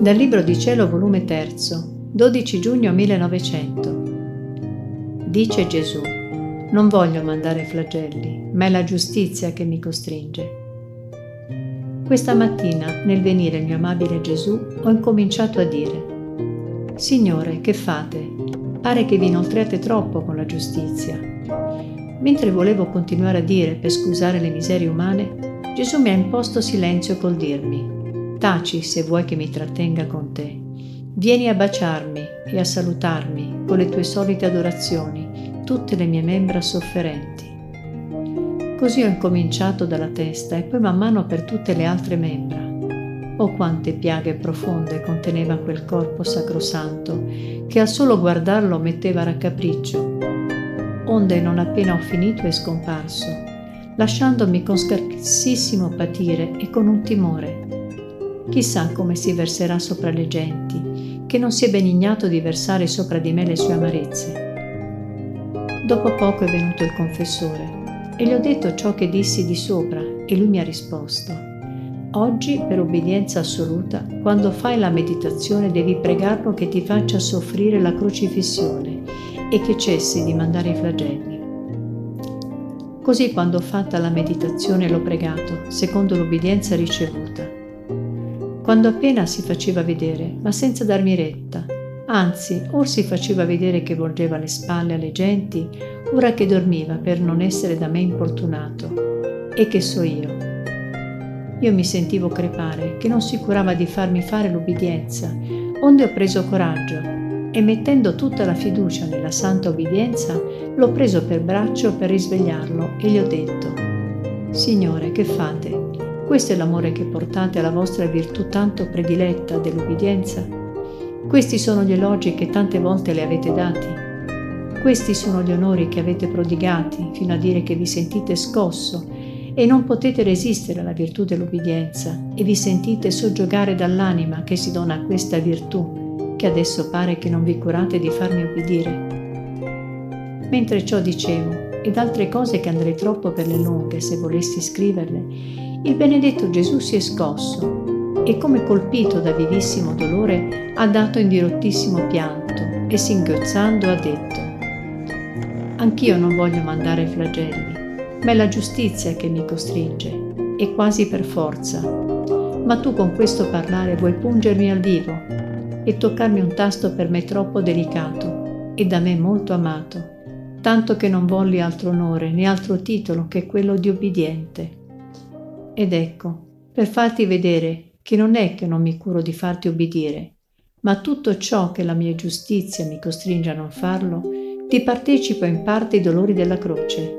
Dal Libro di Cielo, volume 3, 12 giugno 1900. Dice Gesù, non voglio mandare flagelli, ma è la giustizia che mi costringe. Questa mattina, nel venire il mio amabile Gesù, ho incominciato a dire, Signore, che fate? Pare che vi inoltriate troppo con la giustizia. Mentre volevo continuare a dire per scusare le miserie umane, Gesù mi ha imposto silenzio col dirmi, taci se vuoi che mi trattenga con te. Vieni a baciarmi e a salutarmi con le tue solite adorazioni, tutte le mie membra sofferenti. Così ho incominciato dalla testa e poi man mano per tutte le altre membra. Oh quante piaghe profonde conteneva quel corpo sacrosanto, che al solo guardarlo metteva raccapriccio. Onde non appena ho finito è scomparso, lasciandomi con scarsissimo patire e con un timore. Chissà come si verserà sopra le genti, che non si è benignato di versare sopra di me le sue amarezze. Dopo poco è venuto il confessore e gli ho detto ciò che dissi di sopra e lui mi ha risposto. Oggi, per obbedienza assoluta, quando fai la meditazione devi pregarlo che ti faccia soffrire la crocifissione e che cessi di mandare i flagelli. Così quando fatta la meditazione l'ho pregato, secondo l'obbedienza ricevuta. Quando appena si faceva vedere, ma senza darmi retta, anzi, or si faceva vedere che volgeva le spalle alle genti, ora che dormiva per non essere da me importunato. E che so io? Io mi sentivo crepare, che non si curava di farmi fare l'ubbidienza, onde ho preso coraggio e mettendo tutta la fiducia nella santa obbedienza, l'ho preso per braccio per risvegliarlo e gli ho detto, Signore, che fate? Questo è l'amore che portate alla vostra virtù tanto prediletta dell'ubbidienza? Questi sono gli elogi che tante volte le avete dati? Questi sono gli onori che avete prodigati fino a dire che vi sentite scosso e non potete resistere alla virtù dell'ubbidienza e vi sentite soggiogare dall'anima che si dona a questa virtù che adesso pare che non vi curate di farmi ubbidire. Mentre ciò dicevo, ed altre cose che andrei troppo per le lunghe se volessi scriverle, il benedetto Gesù si è scosso e come colpito da vivissimo dolore ha dato in dirottissimo pianto e singhiozzando ha detto Anch'io non voglio mandare flagelli, ma è la giustizia che mi costringe, e quasi per forza. Ma tu con questo parlare vuoi pungermi al vivo e toccarmi un tasto per me troppo delicato e da me molto amato, tanto che non volli altro onore né altro titolo che quello di ubbidiente. Ed ecco, per farti vedere che non è che non mi curo di farti ubbidire, ma tutto ciò che la mia giustizia mi costringe a non farlo, ti partecipo in parte i dolori della croce.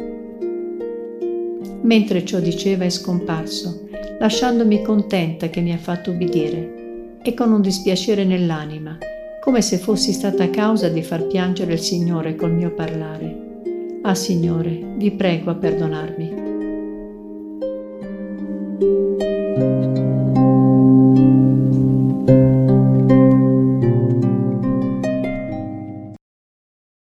Mentre ciò diceva è scomparso, lasciandomi contenta che mi ha fatto ubbidire e con un dispiacere nell'anima, come se fossi stata causa di far piangere il Signore col mio parlare. Ah Signore, vi prego a perdonarmi.